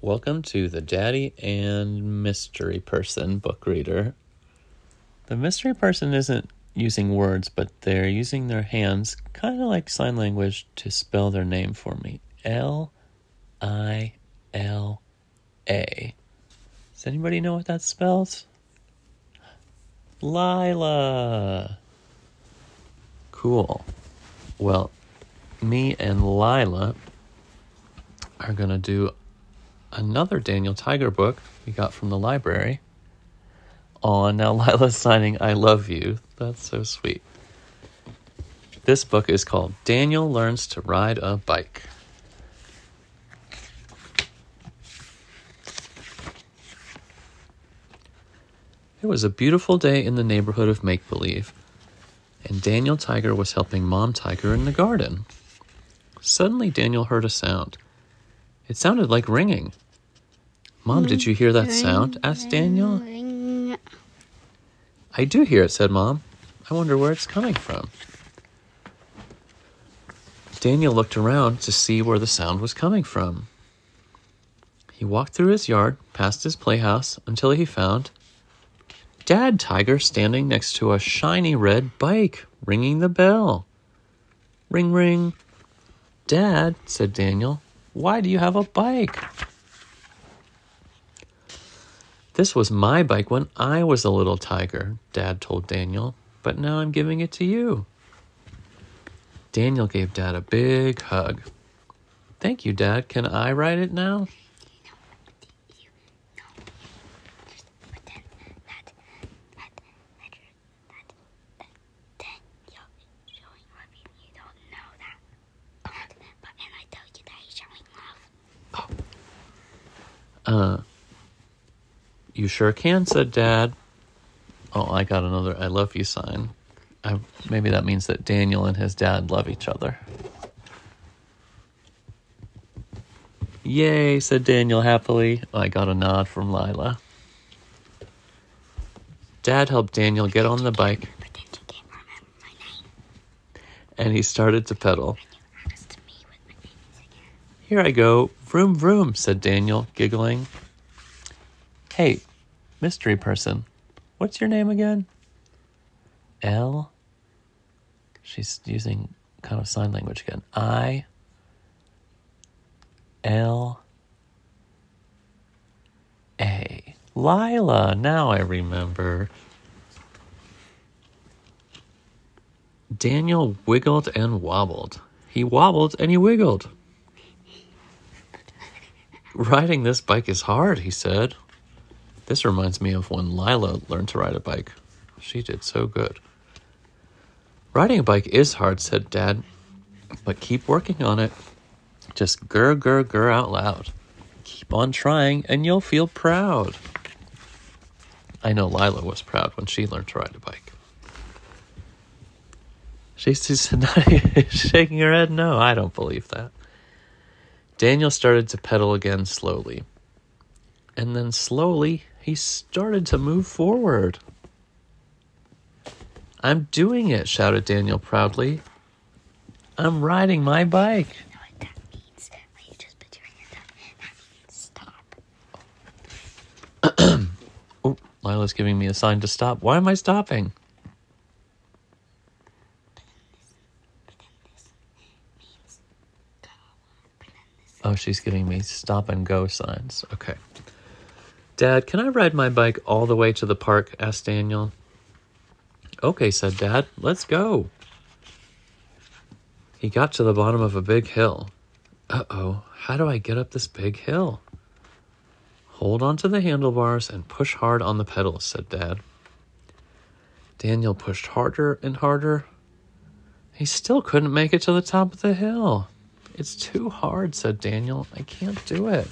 Welcome to the Daddy and Mystery Person book reader. The mystery person isn't using words, but they're using their hands, kind of like sign language, to spell their name for me. L I L A. Does anybody know what that spells? Lila. Cool. Well, me and Lila are going to do another Daniel Tiger book we got from the library. Oh, now Lila's signing I Love You. That's so sweet. This book is called Daniel Learns to Ride a Bike. It was a beautiful day in the neighborhood of Make Believe, and Daniel Tiger was helping Mom Tiger in the garden. Suddenly, Daniel heard a sound. It sounded like ringing. Mom, did you hear that sound? asked Daniel. I do hear it, said Mom. I wonder where it's coming from. Daniel looked around to see where the sound was coming from. He walked through his yard, past his playhouse, until he found Dad Tiger standing next to a shiny red bike, ringing the bell. Ring, ring. Dad, said Daniel, why do you have a bike? This was my bike when I was a little tiger, Dad told Daniel, but now I'm giving it to you. Daniel gave Dad a big hug. Thank you, Dad. Can I ride it now? Uh, you sure can, said Dad. Oh, I got another I love you sign. I, maybe that means that Daniel and his dad love each other. Yay, said Daniel happily. I got a nod from Lila. Dad helped Daniel get on the bike and he started to pedal. Here I go. Vroom, vroom, said Daniel, giggling. Hey, mystery person, what's your name again? L. She's using kind of sign language again. I. L. A. Lila. Now I remember. Daniel wiggled and wobbled. He wobbled and he wiggled. Riding this bike is hard, he said. This reminds me of when Lila learned to ride a bike. She did so good. Riding a bike is hard, said Dad, but keep working on it. Just grr, grr, grr out loud. Keep on trying, and you'll feel proud. I know Lila was proud when she learned to ride a bike. She's shaking her head. No, I don't believe that. Daniel started to pedal again slowly. And then slowly, he started to move forward. I'm doing it, shouted Daniel proudly. I'm riding my bike. oh, Lila's giving me a sign to stop. Why am I stopping? Oh, she's giving me stop and go signs. Okay. Dad, can I ride my bike all the way to the park? asked Daniel. Okay, said Dad. Let's go. He got to the bottom of a big hill. Uh oh, how do I get up this big hill? Hold on to the handlebars and push hard on the pedals, said Dad. Daniel pushed harder and harder. He still couldn't make it to the top of the hill. It's too hard, said Daniel. I can't do it.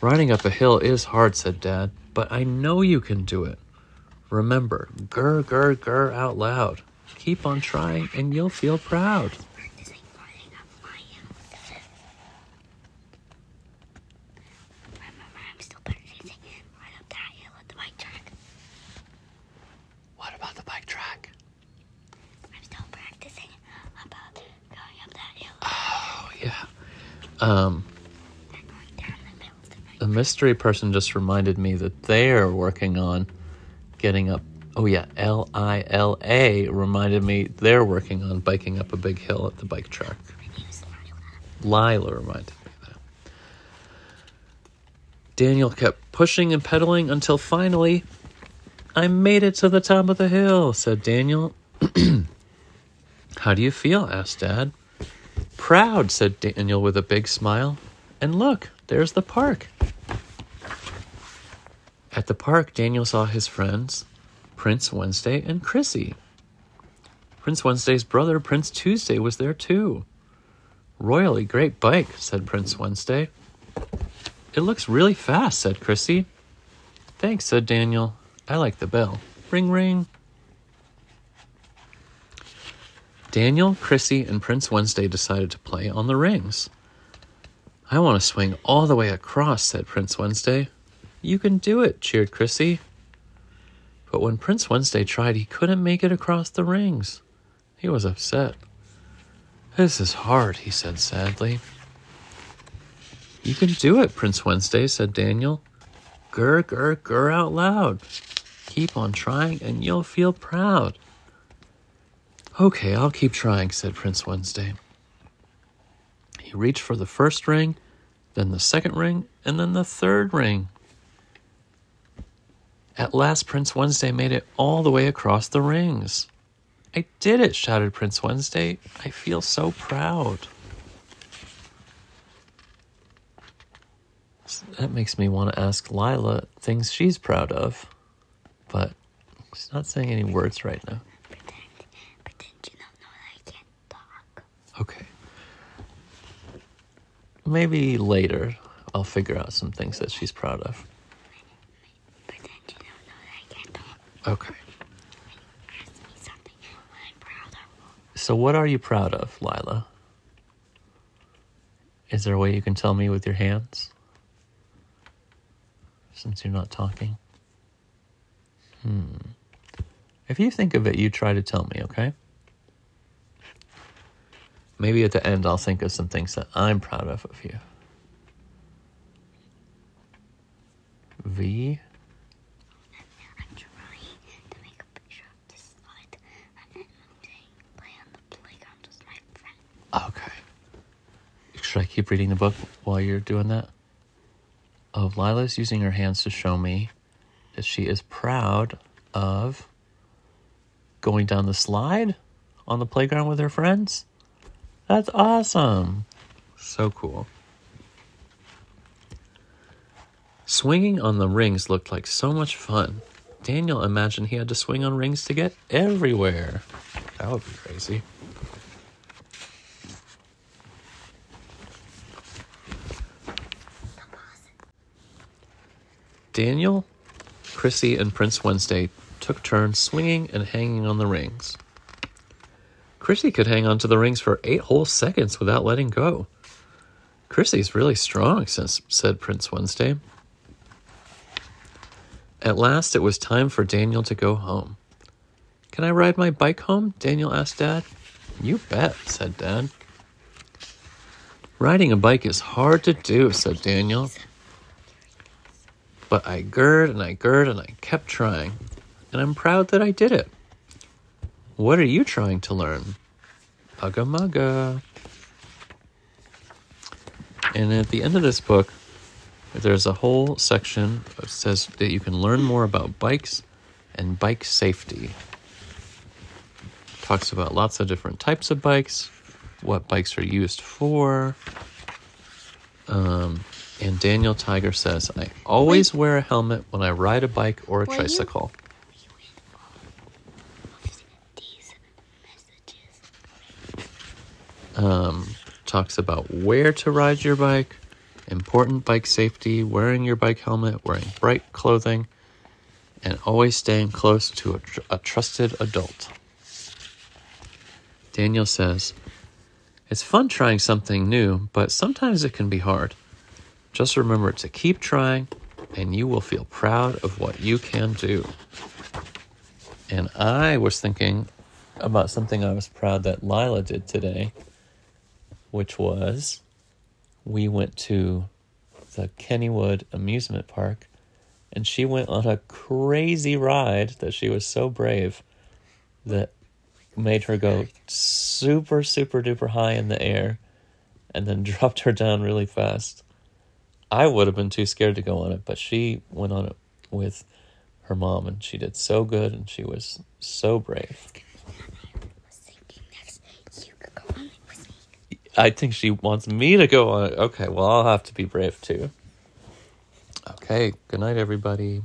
Riding up a hill is hard, said Dad, but I know you can do it. Remember, grr, grr, grr out loud. Keep on trying and you'll feel proud. What about the bike track? Um, mystery person just reminded me that they're working on getting up. Oh, yeah, L I L A reminded me they're working on biking up a big hill at the bike track. Lila reminded me that. Daniel kept pushing and pedaling until finally, I made it to the top of the hill, said Daniel. How do you feel? asked Dad. Proud, said Daniel with a big smile. And look, there's the park. At the park, Daniel saw his friends, Prince Wednesday and Chrissie. Prince Wednesday's brother, Prince Tuesday, was there too. Royally great bike, said Prince Wednesday. It looks really fast, said Chrissie. Thanks, said Daniel. I like the bell. Ring, ring. Daniel, Chrissie, and Prince Wednesday decided to play on the rings. I want to swing all the way across, said Prince Wednesday. You can do it, cheered Chrissie. But when Prince Wednesday tried, he couldn't make it across the rings. He was upset. This is hard, he said sadly. You can do it, Prince Wednesday, said Daniel. Grr, grr, grr out loud. Keep on trying and you'll feel proud. Okay, I'll keep trying, said Prince Wednesday. He reached for the first ring, then the second ring, and then the third ring. At last, Prince Wednesday made it all the way across the rings. I did it, shouted Prince Wednesday. I feel so proud. That makes me want to ask Lila things she's proud of, but she's not saying any words right now. Okay. Maybe later I'll figure out some things that she's proud of. Okay. So, what are you proud of, Lila? Is there a way you can tell me with your hands? Since you're not talking? Hmm. If you think of it, you try to tell me, okay? Maybe at the end I'll think of some things that I'm proud of of you. V. Okay. Should I keep reading the book while you're doing that? Of Lila's using her hands to show me that she is proud of going down the slide on the playground with her friends. That's awesome. So cool. Swinging on the rings looked like so much fun. Daniel imagined he had to swing on rings to get everywhere. That would be crazy. Daniel, Chrissie, and Prince Wednesday took turns swinging and hanging on the rings. Chrissie could hang onto the rings for eight whole seconds without letting go. Chrissie's really strong, since, said Prince Wednesday. At last, it was time for Daniel to go home. Can I ride my bike home? Daniel asked Dad. You bet, said Dad. Riding a bike is hard to do, said Daniel. But I gird and I gird and I kept trying, and I'm proud that I did it. What are you trying to learn? Ugga mugga. And at the end of this book, there's a whole section that says that you can learn more about bikes and bike safety. Talks about lots of different types of bikes, what bikes are used for. Um, and Daniel Tiger says, I always Wait. wear a helmet when I ride a bike or a tricycle. You? um, talks about where to ride your bike, important bike safety, wearing your bike helmet, wearing bright clothing, and always staying close to a, tr- a trusted adult. Daniel says, It's fun trying something new, but sometimes it can be hard. Just remember to keep trying, and you will feel proud of what you can do. And I was thinking about something I was proud that Lila did today which was we went to the Kennywood amusement park, and she went on a crazy ride that she was so brave that made her go super, super duper high in the air and then dropped her down really fast. I would have been too scared to go on it, but she went on it with her mom and she did so good and she was so brave. I think she wants me to go on. Okay, well, I'll have to be brave too. Okay, good night, everybody.